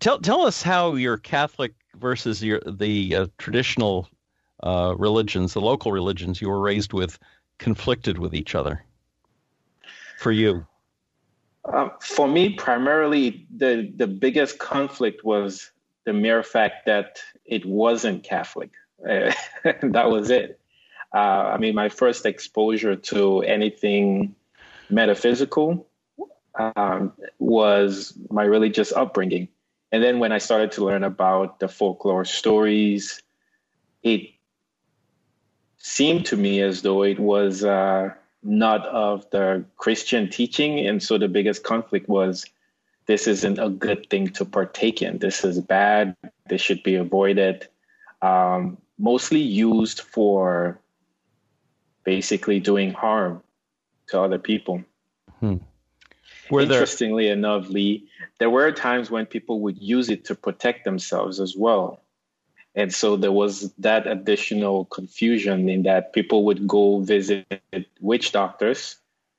tell tell us how your Catholic versus your the uh, traditional uh, religions, the local religions you were raised with, conflicted with each other. For you, uh, for me, primarily the the biggest conflict was the mere fact that it wasn't Catholic. that was it. Uh, I mean, my first exposure to anything metaphysical um, was my religious upbringing. And then when I started to learn about the folklore stories, it seemed to me as though it was uh, not of the Christian teaching. And so the biggest conflict was this isn't a good thing to partake in. This is bad. This should be avoided. Um, mostly used for basically doing harm to other people. Hmm. Interestingly enough, Lee, there were times when people would use it to protect themselves as well. And so there was that additional confusion in that people would go visit witch doctors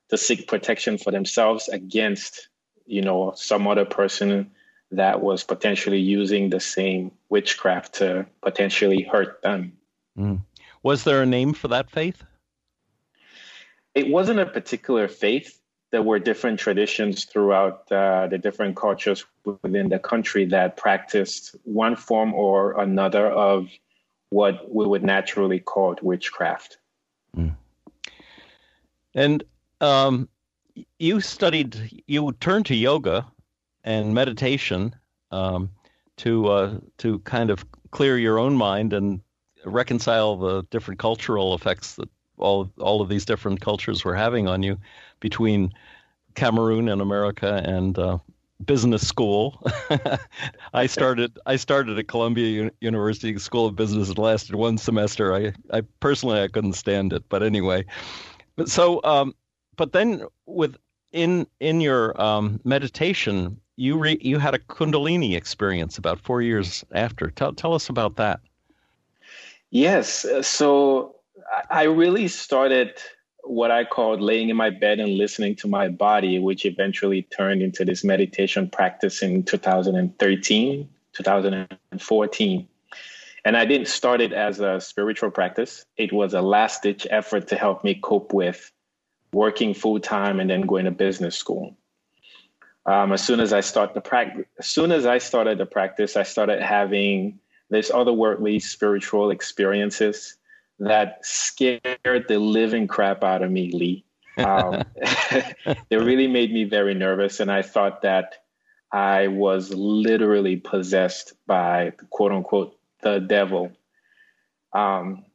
to seek protection for themselves against, you know, some other person that was potentially using the same witchcraft to potentially hurt them. Mm. Was there a name for that faith? It wasn't a particular faith there were different traditions throughout uh, the different cultures within the country that practiced one form or another of what we would naturally call witchcraft. Mm. And um, you studied, you turned to yoga and meditation um, to uh, to kind of clear your own mind and reconcile the different cultural effects that all all of these different cultures were having on you between Cameroon and America and uh, business school. I started I started at Columbia U- University School of Business. It lasted one semester. I, I personally I couldn't stand it, but anyway. But so um, but then with in in your um, meditation, you re, you had a Kundalini experience about four years after. Tell tell us about that. Yes. So I really started what I called laying in my bed and listening to my body, which eventually turned into this meditation practice in 2013, 2014. And I didn't start it as a spiritual practice. It was a last ditch effort to help me cope with working full time and then going to business school. Um, as soon as I start the practice, as soon as I started the practice, I started having this otherworldly spiritual experiences that scared the living crap out of me, Lee. Um, it really made me very nervous, and I thought that I was literally possessed by quote unquote the devil. Um,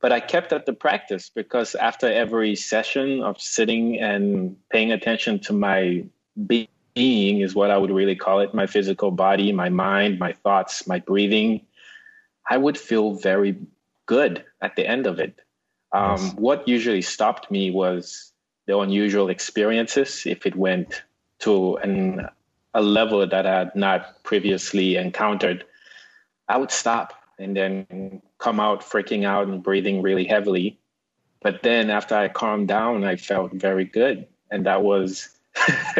but I kept at the practice because after every session of sitting and paying attention to my being, is what I would really call it my physical body, my mind, my thoughts, my breathing, I would feel very good at the end of it. Um, yes. What usually stopped me was the unusual experiences. If it went to an, a level that I had not previously encountered, I would stop and then come out freaking out and breathing really heavily. But then after I calmed down, I felt very good, and that was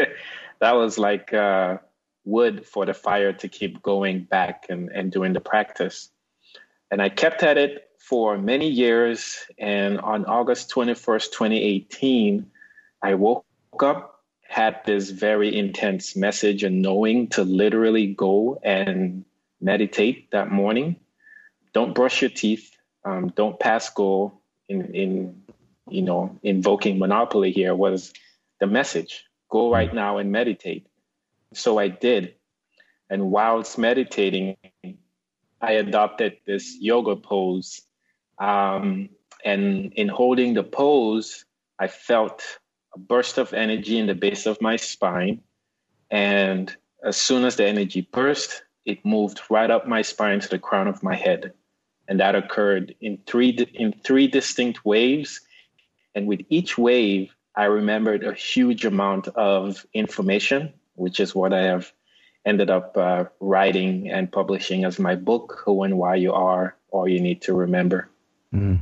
that was like uh, wood for the fire to keep going back and, and doing the practice. And I kept at it for many years. And on August 21st, 2018, I woke up, had this very intense message and knowing to literally go and meditate that morning. Don't brush your teeth. Um, don't pass go in, in, you know, invoking monopoly here was the message. Go right now and meditate. So I did. And whilst meditating, I adopted this yoga pose um, and in holding the pose, I felt a burst of energy in the base of my spine. And as soon as the energy burst, it moved right up my spine to the crown of my head. And that occurred in three, in three distinct waves. And with each wave, I remembered a huge amount of information, which is what I have ended up uh, writing and publishing as my book, Who and Why You Are, All You Need to Remember. Mm.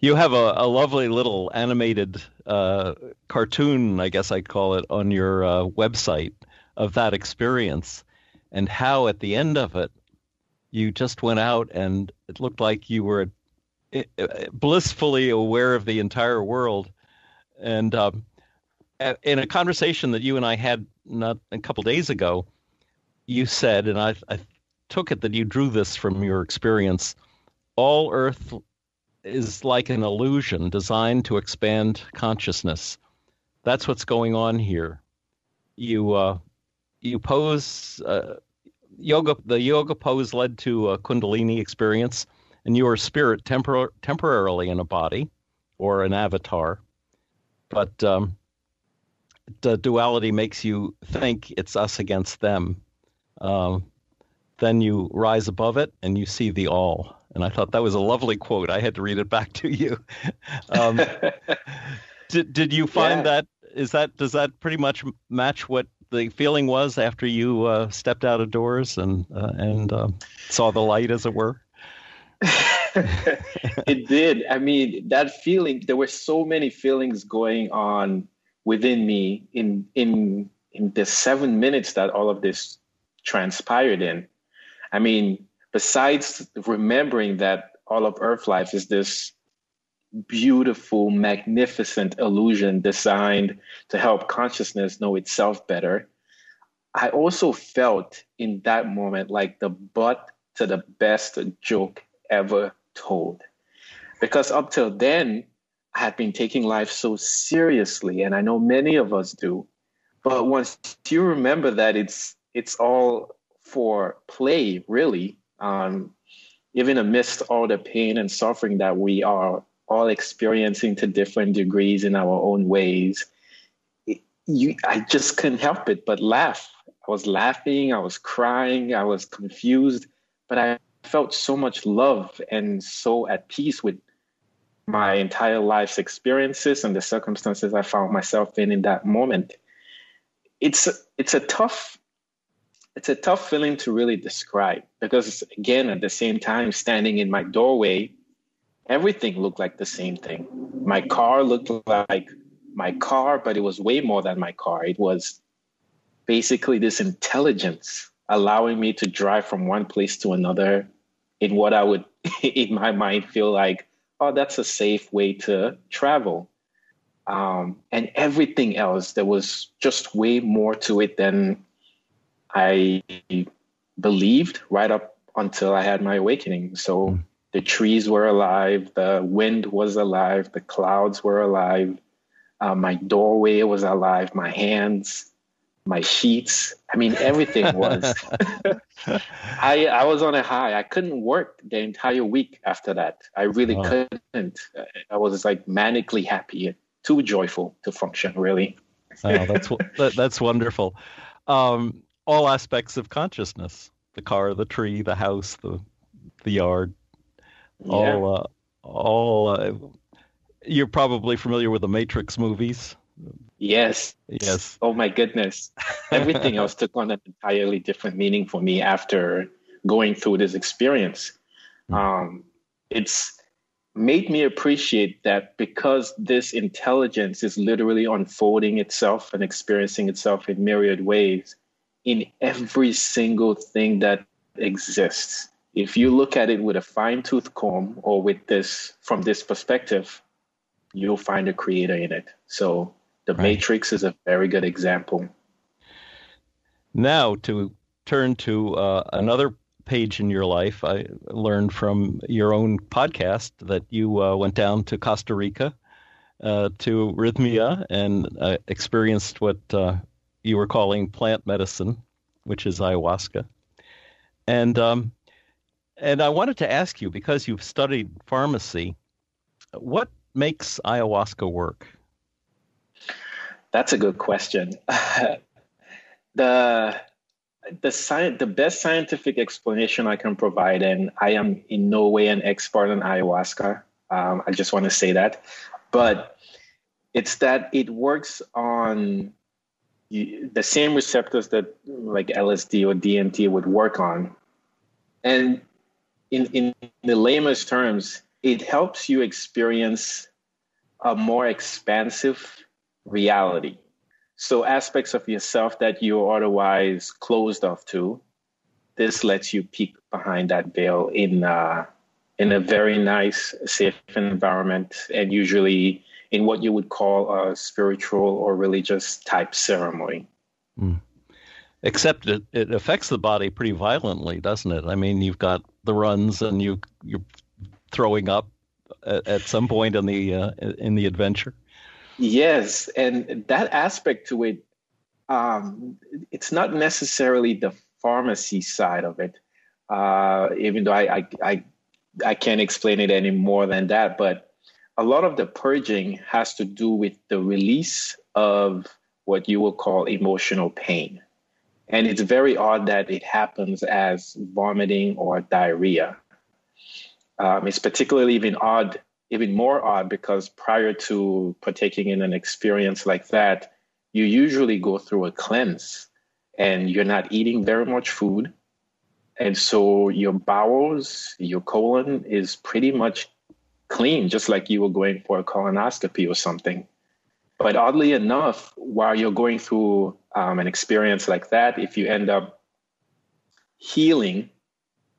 You have a, a, lovely little animated uh, cartoon, I guess I'd call it, on your uh, website of that experience. and how at the end of it, you just went out and it looked like you were eh, eh, blissfully aware of the entire world. And um, in a conversation that you and I had not a couple days ago, you said, and I, I took it that you drew this from your experience. All Earth is like an illusion designed to expand consciousness. That's what's going on here. You uh, you pose uh, yoga. The yoga pose led to a Kundalini experience, and you are spirit tempor- temporarily in a body or an avatar. But um, the duality makes you think it's us against them. Um, then you rise above it and you see the all. And I thought that was a lovely quote. I had to read it back to you. Um, did did you find yeah. that is that does that pretty much match what the feeling was after you uh, stepped out of doors and uh, and uh, saw the light, as it were? it did. I mean, that feeling. There were so many feelings going on within me in in in the seven minutes that all of this transpired in. I mean, besides remembering that all of Earth life is this beautiful, magnificent illusion designed to help consciousness know itself better, I also felt in that moment like the butt to the best joke ever told. Because up till then, I had been taking life so seriously, and I know many of us do. But once you remember that it's it's all for play, really, um, even amidst all the pain and suffering that we are all experiencing to different degrees in our own ways, it, you, I just couldn't help it but laugh. I was laughing, I was crying, I was confused, but I felt so much love and so at peace with my entire life's experiences and the circumstances I found myself in in that moment. It's it's a tough it's a tough feeling to really describe because again at the same time standing in my doorway everything looked like the same thing. My car looked like my car but it was way more than my car. It was basically this intelligence allowing me to drive from one place to another in what i would in my mind feel like oh that's a safe way to travel. Um, and everything else there was just way more to it than I believed right up until I had my awakening. So mm. the trees were alive, the wind was alive, the clouds were alive, uh, my doorway was alive, my hands, my sheets. I mean, everything was. I I was on a high. I couldn't work the entire week after that. I really oh. couldn't. I was like manically happy, too joyful to function. Really. oh, that's that, that's wonderful. Um, all aspects of consciousness. The car the tree the house the the yard. Yeah. all uh, all uh, you're probably familiar with the matrix movies. Yes. Yes. Oh my goodness. Everything else took on an entirely different meaning for me after going through this experience. Mm. um, it's made me appreciate that because this intelligence is literally unfolding itself and experiencing itself in myriad ways in every single thing that exists. If you look at it with a fine tooth comb or with this from this perspective, you'll find a creator in it. So the right. Matrix is a very good example. Now to turn to uh, another page in your life, I learned from your own podcast that you uh, went down to Costa Rica uh, to Rythmia and uh, experienced what uh, you were calling plant medicine, which is ayahuasca. And um, and I wanted to ask you because you've studied pharmacy, what makes ayahuasca work? That's a good question. the the the best scientific explanation I can provide, and I am in no way an expert on ayahuasca. Um, I just want to say that, but it's that it works on the same receptors that like LSD or DMT would work on. And in, in the lamest terms, it helps you experience a more expansive reality. So aspects of yourself that you're otherwise closed off to, this lets you peek behind that veil in uh, in a very nice, safe environment, and usually in what you would call a spiritual or religious type ceremony. Mm. Except it, it affects the body pretty violently, doesn't it? I mean, you've got the runs, and you you're throwing up at, at some point in the uh, in the adventure. Yes, and that aspect to it, um, it's not necessarily the pharmacy side of it, uh, even though I, I, I I can't explain it any more than that. But a lot of the purging has to do with the release of what you will call emotional pain. And it's very odd that it happens as vomiting or diarrhea. Um, it's particularly even odd, even more odd, because prior to partaking in an experience like that, you usually go through a cleanse and you're not eating very much food. And so your bowels, your colon is pretty much clean, just like you were going for a colonoscopy or something. But oddly enough, while you're going through um, an experience like that, if you end up healing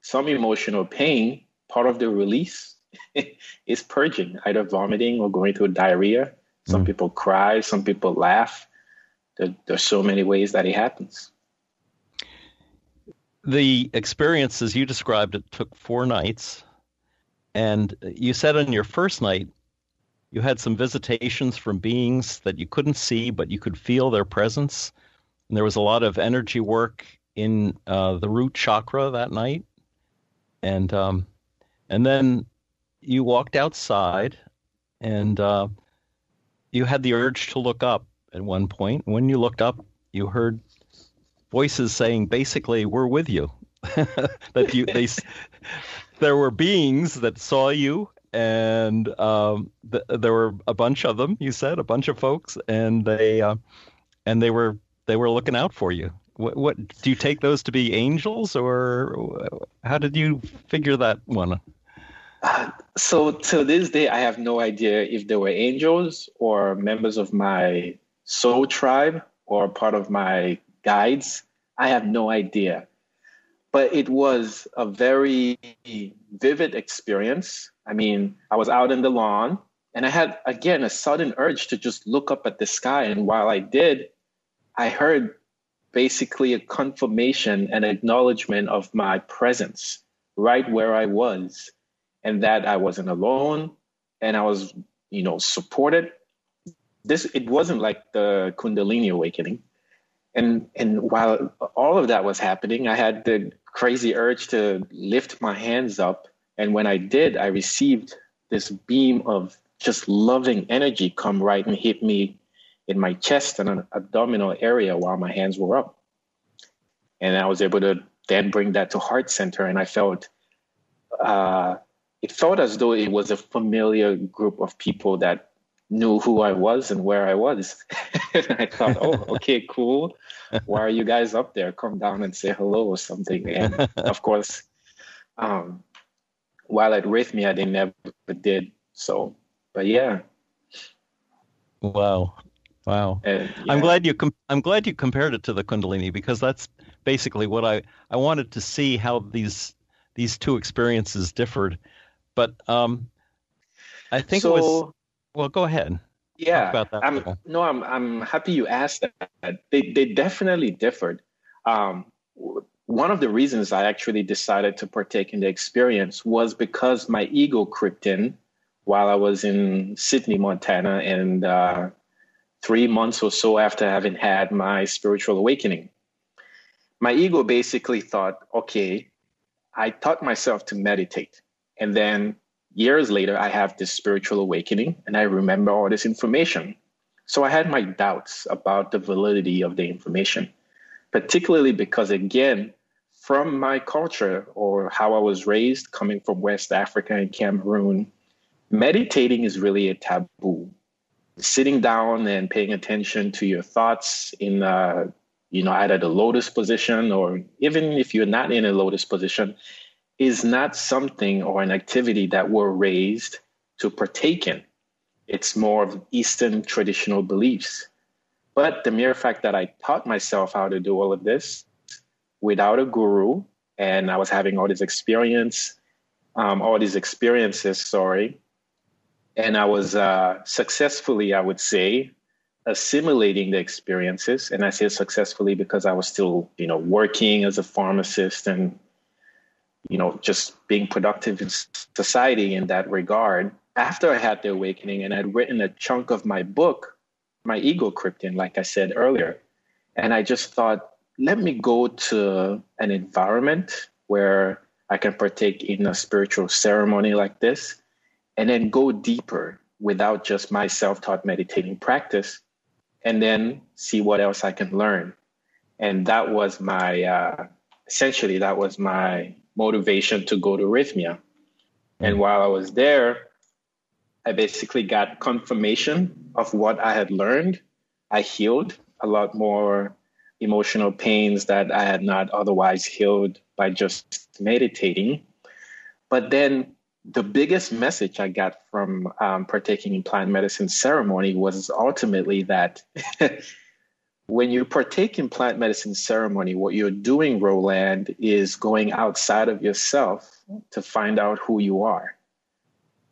some emotional pain, part of the release is purging, either vomiting or going through diarrhea. Some mm. people cry, some people laugh. There, there's so many ways that it happens. The experience, as you described it, took four nights. And you said on your first night, you had some visitations from beings that you couldn't see, but you could feel their presence. And there was a lot of energy work in uh, the root chakra that night. And um, and then you walked outside, and uh, you had the urge to look up at one point. When you looked up, you heard voices saying, basically, "We're with you." that you they there were beings that saw you and um, th- there were a bunch of them. You said a bunch of folks, and they uh, and they were they were looking out for you. What, what do you take those to be angels, or how did you figure that one? So to this day, I have no idea if they were angels or members of my soul tribe or part of my guides. I have no idea but it was a very vivid experience. I mean, I was out in the lawn and I had, again, a sudden urge to just look up at the sky. And while I did, I heard basically a confirmation and acknowledgement of my presence right where I was and that I wasn't alone and I was, you know, supported. This, it wasn't like the Kundalini awakening and and while all of that was happening i had the crazy urge to lift my hands up. And when i did i received this beam of just loving energy come right and hit me in my chest and an abdominal area while my hands were up. And i was able to then bring that to heart center and i felt uh, it felt as though it was a familiar group of people that knew who I was and where I was. and I thought, oh, okay, cool. Why are you guys up there? Come down and say hello or something. And of course, um, while at Rythmia, they never did so. But yeah. Wow. Wow. And, yeah. I'm glad you com- I'm glad you compared it to the Kundalini because that's basically what I I wanted to see how these these two experiences differed. But um I think so, it was well, go ahead. Yeah, about that. I'm, no, I'm I'm happy you asked that. They they definitely differed. Um, one of the reasons I actually decided to partake in the experience was because my ego crept in while I was in Sidney, Montana, and uh, three months or so after having had my spiritual awakening. My ego basically thought, okay, I taught myself to meditate. And then years later, I have this spiritual awakening and I remember all this information. So I had my doubts about the validity of the information, particularly because, again, from my culture or how I was raised, coming from West Africa and Cameroon, meditating is really a taboo. Sitting down and paying attention to your thoughts in, uh, you know, either the lotus position or even if you're not in a lotus position, is not something or an activity that we're raised to partake in. It's more of Eastern traditional beliefs. But the mere fact that I taught myself how to do all of this without a guru and I was having all this experience, um, all these experiences, sorry. And I was uh, successfully, I would say, assimilating the experiences. And I say successfully because I was still, you know, working as a pharmacist and, you know, just being productive in society in that regard. After I had the awakening and I'd written a chunk of my book, my ego crypting, like I said earlier, and I just thought, let me go to an environment where I can partake in a spiritual ceremony like this and then go deeper without just my self taught meditating practice and then see what else I can learn. And that was my, uh, essentially, that was my motivation to go to Rythmia. And while I was there, I basically got confirmation of what I had learned. I healed a lot more emotional pains that I had not otherwise healed by just meditating. But then the biggest message I got from um, partaking in plant medicine ceremony was ultimately that when you partake in plant medicine ceremony, what you're doing, Roland, is going outside of yourself to find out who you are.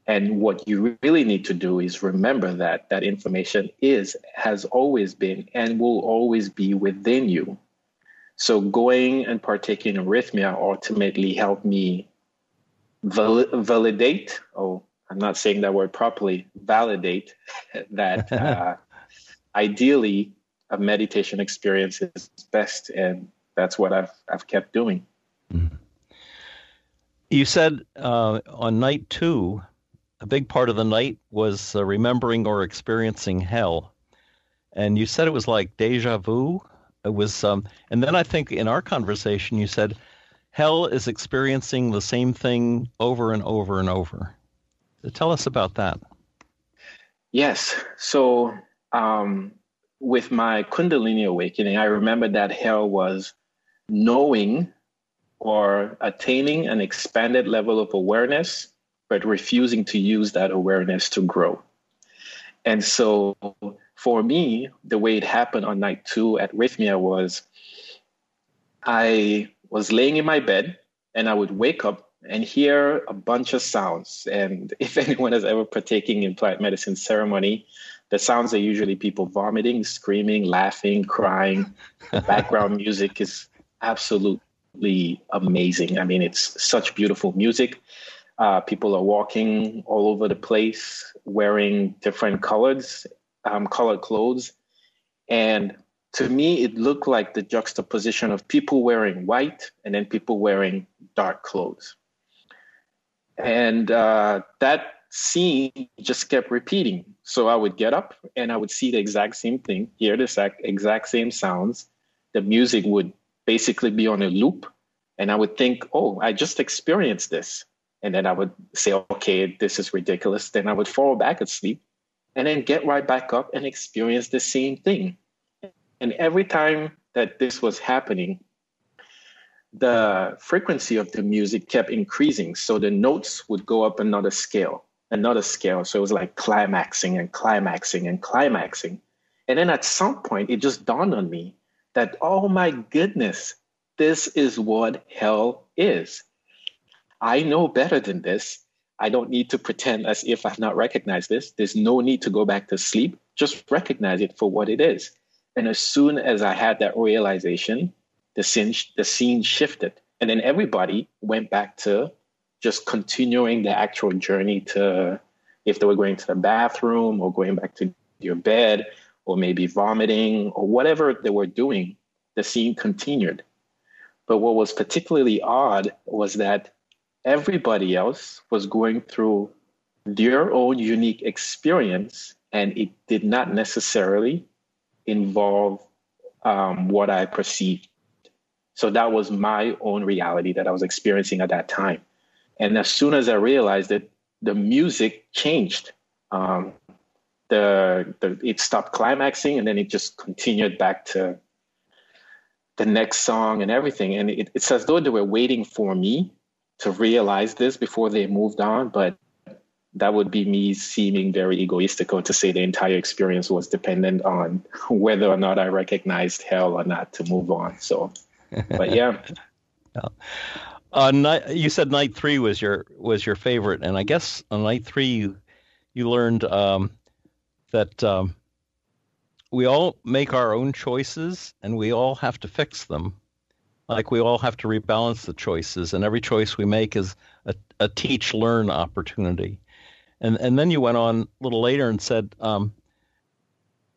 And what you really need to do is remember that that information is, has always been, and will always be within you. So going and partaking in Rythmia ultimately helped me val- validate, oh, I'm not saying that word properly, validate that uh, ideally a meditation experience is best. And that's what I've, I've kept doing. Mm-hmm. You said uh, on night two, a big part of the night was uh, remembering or experiencing hell. And you said it was like deja vu. It was, um, and then I think in our conversation you said hell is experiencing the same thing over and over and over. So tell us about that. Yes. So um, with my Kundalini awakening, I remember that hell was knowing or attaining an expanded level of awareness but refusing to use that awareness to grow. And so for me, the way it happened on night two at Rythmia was I was laying in my bed and I would wake up and hear a bunch of sounds. And if anyone has ever partaken in plant medicine ceremony, the sounds are usually people vomiting, screaming, laughing, crying. The background music is absolutely amazing. I mean, it's such beautiful music. Uh, people are walking all over the place wearing different colors, um, colored clothes. And to me, it looked like the juxtaposition of people wearing white and then people wearing dark clothes. And uh, that scene just kept repeating. So I would get up and I would see the exact same thing, hear the exact, exact same sounds. The music would basically be on a loop. And I would think, oh, I just experienced this. And then I would say, okay, this is ridiculous. Then I would fall back asleep and then get right back up and experience the same thing. And every time that this was happening, the frequency of the music kept increasing. So the notes would go up another scale, another scale. So it was like climaxing and climaxing and climaxing. And then at some point, it just dawned on me that, oh my goodness, this is what hell is. I know better than this. I don't need to pretend as if I've not recognized this. There's no need to go back to sleep. Just recognize it for what it is. And as soon as I had that realization, the scene, the scene shifted. And then everybody went back to just continuing the actual journey to if they were going to the bathroom or going back to your bed or maybe vomiting or whatever they were doing, the scene continued. But what was particularly odd was that everybody else was going through their own unique experience, and it did not necessarily involve um, what I perceived. So that was my own reality that I was experiencing at that time. And as soon as I realized that the music changed, um, the, the it stopped climaxing, and then it just continued back to the next song and everything. And it, it's as though they were waiting for me to realize this before they moved on, but that would be me seeming very egoistical to say the entire experience was dependent on whether or not I recognized hell or not to move on. So, but. Yeah. Uh, night, you said night three was your was your favorite, and I guess on night three you you learned um, that um, we all make our own choices and we all have to fix them. Like we all have to rebalance the choices, and every choice we make is a, a teach learn opportunity. And and then you went on a little later and said, um,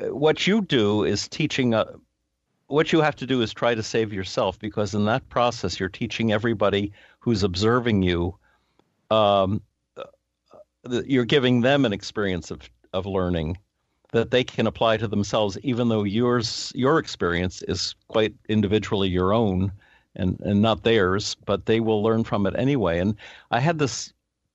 what you do is teaching. A, what you have to do is try to save yourself because in that process you're teaching everybody who's observing you. Um, you're giving them an experience of of learning that they can apply to themselves, even though yours your experience is quite individually your own and and not theirs, but they will learn from it anyway. And I had this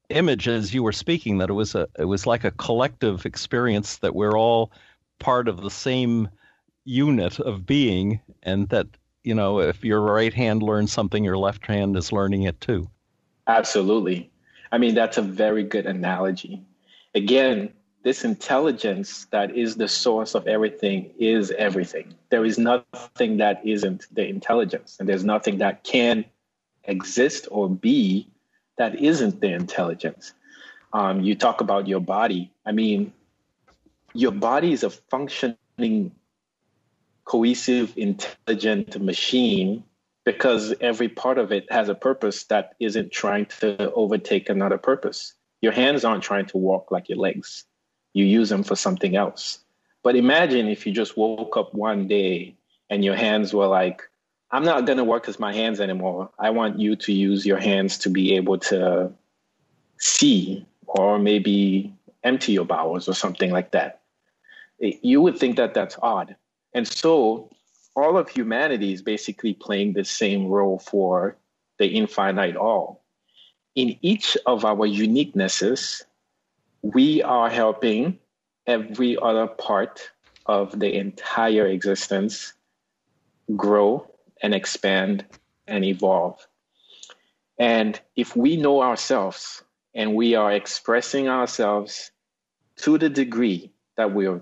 image as you were speaking that it was a it was like a collective experience that we're all part of the same unit of being and that you know if your right hand learns something your left hand is learning it too absolutely i mean that's a very good analogy again this intelligence that is the source of everything is everything there is nothing that isn't the intelligence and there's nothing that can exist or be that isn't the intelligence. Um, you talk about your body. I mean, your body is a functioning, cohesive, intelligent machine because every part of it has a purpose that isn't trying to overtake another purpose. Your hands aren't trying to walk like your legs, you use them for something else. But imagine if you just woke up one day and your hands were like, I'm not going to work with my hands anymore. I want you to use your hands to be able to see or maybe empty your bowels or something like that. You would think that that's odd. And so all of humanity is basically playing the same role for the infinite all. In each of our uniquenesses, we are helping every other part of the entire existence grow and expand and evolve. And if we know ourselves and we are expressing ourselves to the degree that we're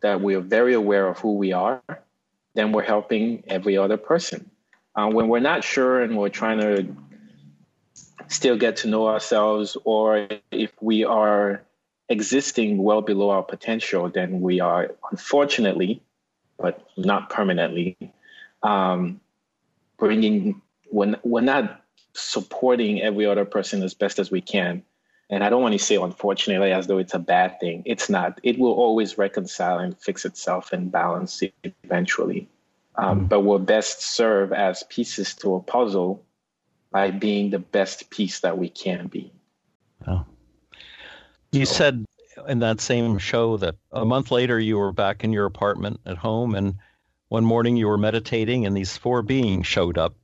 that we are very aware of who we are, then we're helping every other person. Uh, when we're not sure and we're trying to still get to know ourselves, or if we are existing well below our potential, then we are unfortunately, but not permanently, um, bringing when we're not supporting every other person as best as we can. And I don't want to say unfortunately as though it's a bad thing. It's not. It will always reconcile and fix itself and balance eventually. Um, mm. But we're best serve as pieces to a puzzle by being the best piece that we can be. Oh. You so. said in that same show that a month later you were back in your apartment at home and one morning you were meditating and these four beings showed up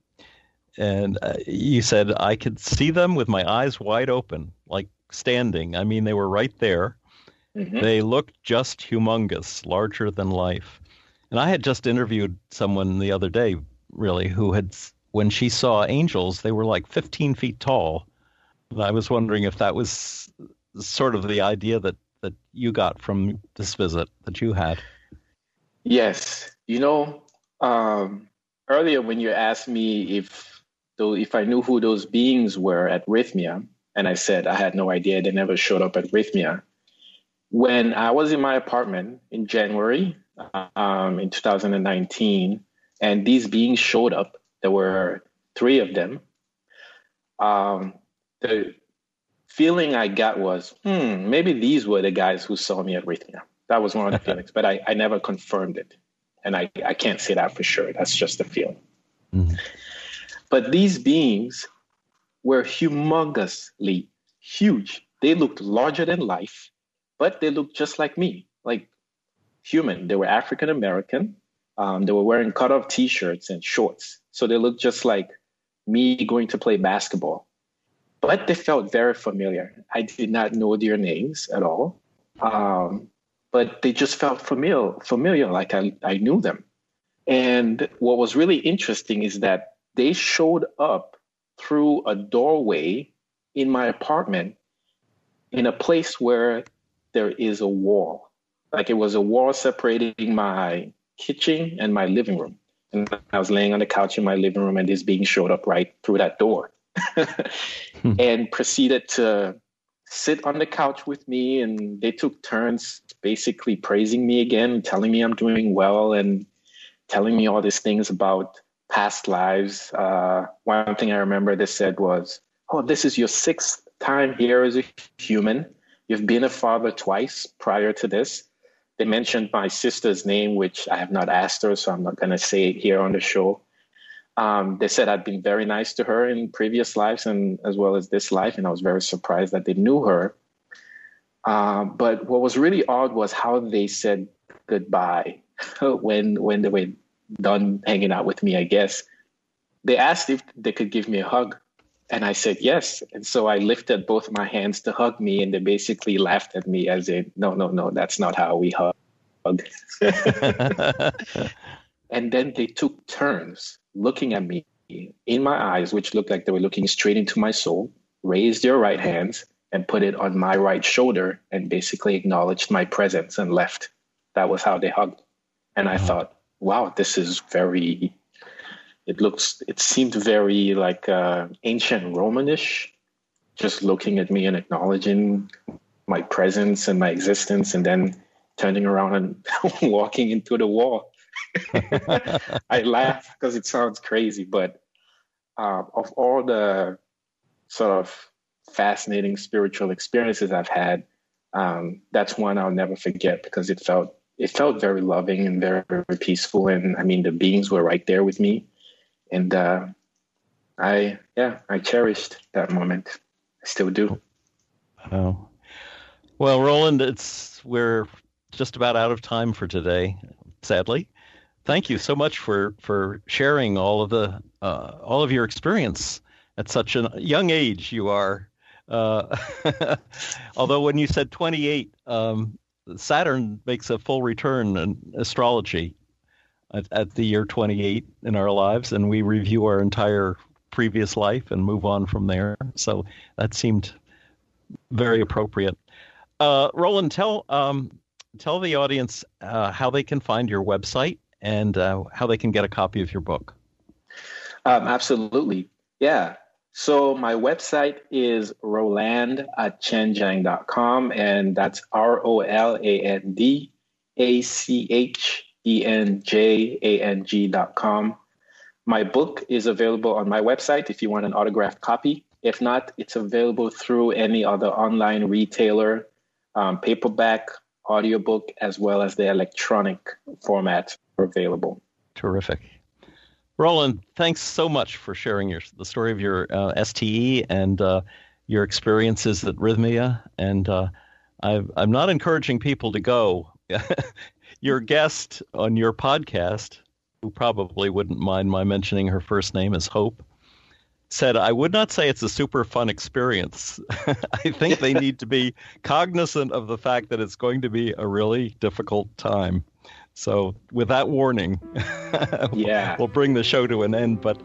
and uh, you said i could see them with my eyes wide open like standing. I mean they were right there. Mm-hmm. they looked just humongous larger than life. And i had just interviewed someone the other day really who had when she saw angels they were like 15 feet tall. And i was wondering if that was sort of the idea that that you got from this visit that you had. Yes. You know, um, earlier when you asked me if though if I knew who those beings were at Rythmia, and I said I had no idea, they never showed up at Rythmia. When I was in my apartment in January um, in 2019, and these beings showed up, there were three of them. Um, the feeling I got was, hmm, maybe these were the guys who saw me at Rythmia. That was one of the feelings, but I, I never confirmed it. And I, I can't say that for sure. That's just a feeling. Mm-hmm. But these beings were humongously huge. They looked larger than life, but they looked just like me, like human. They were African American. Um, they were wearing cut off t shirts and shorts. So they looked just like me going to play basketball. But they felt very familiar. I did not know their names at all. Um, but they just felt familiar, familiar, like I, I knew them. And what was really interesting is that they showed up through a doorway in my apartment in a place where there is a wall. Like it was a wall separating my kitchen and my living room. and I was laying on the couch in my living room, and this being showed up right through that door, hmm. and proceeded to sit on the couch with me, and they took turns basically praising me again, telling me I'm doing well, and telling me all these things about past lives. Uh, one thing I remember they said was, "Oh, this is your sixth time here as a human. You've been a father twice prior to this." They mentioned my sister's name, which I have not asked her, so I'm not going to say it here on the show. Um, they said I'd been very nice to her in previous lives and as well as this life, and I was very surprised that they knew her. Uh, but what was really odd was how they said goodbye when when they were done hanging out with me. I guess they asked if they could give me a hug, and I said yes. And so I lifted both my hands to hug me, and they basically laughed at me as in, no, no, no, that's not how we hug. and then they took turns looking at me in my eyes, which looked like they were looking straight into my soul, raised their right hands and put it on my right shoulder and basically acknowledged my presence and left. That was how they hugged. And I thought, wow, this is very it looks it seemed very like uh, ancient romanish just looking at me and acknowledging my presence and my existence and then turning around and walking into the wall. I laugh because it sounds crazy but uh, of all the sort of fascinating spiritual experiences i've had um, that's one i'll never forget because it felt it felt very loving and very, very peaceful and i mean the beings were right there with me and uh, I yeah I cherished that moment. I still do. Oh, well, Roland, it's we're just about out of time for today, sadly. Thank you so much for for sharing all of the uh, all of your experience at such a young age. You are. Uh, although when you said 28, um, Saturn makes a full return in astrology at, at the year 28 in our lives, and we review our entire previous life and move on from there. So that seemed very appropriate. Uh, Roland, tell um, tell the audience uh, how they can find your website and uh, how they can get a copy of your book. Um, absolutely, yeah. So my website is roland at chenjang.com, and that's R O L A N D A C H E-N-J-A-N-G dot com. My book is available on my website if you want an autographed copy. If not, it's available through any other online retailer, um, paperback, audiobook, as well as the electronic format available. Terrific. Roland, thanks so much for sharing your the story of your uh, STE and uh, your experiences at Rythmia. And uh, i am not encouraging people to go. your guest on your podcast, who probably wouldn't mind my mentioning her first name is Hope, said, I would not say it's a super fun experience. I think they need to be cognizant of the fact that it's going to be a really difficult time. So, with that warning, yeah. we'll bring the show to an end. But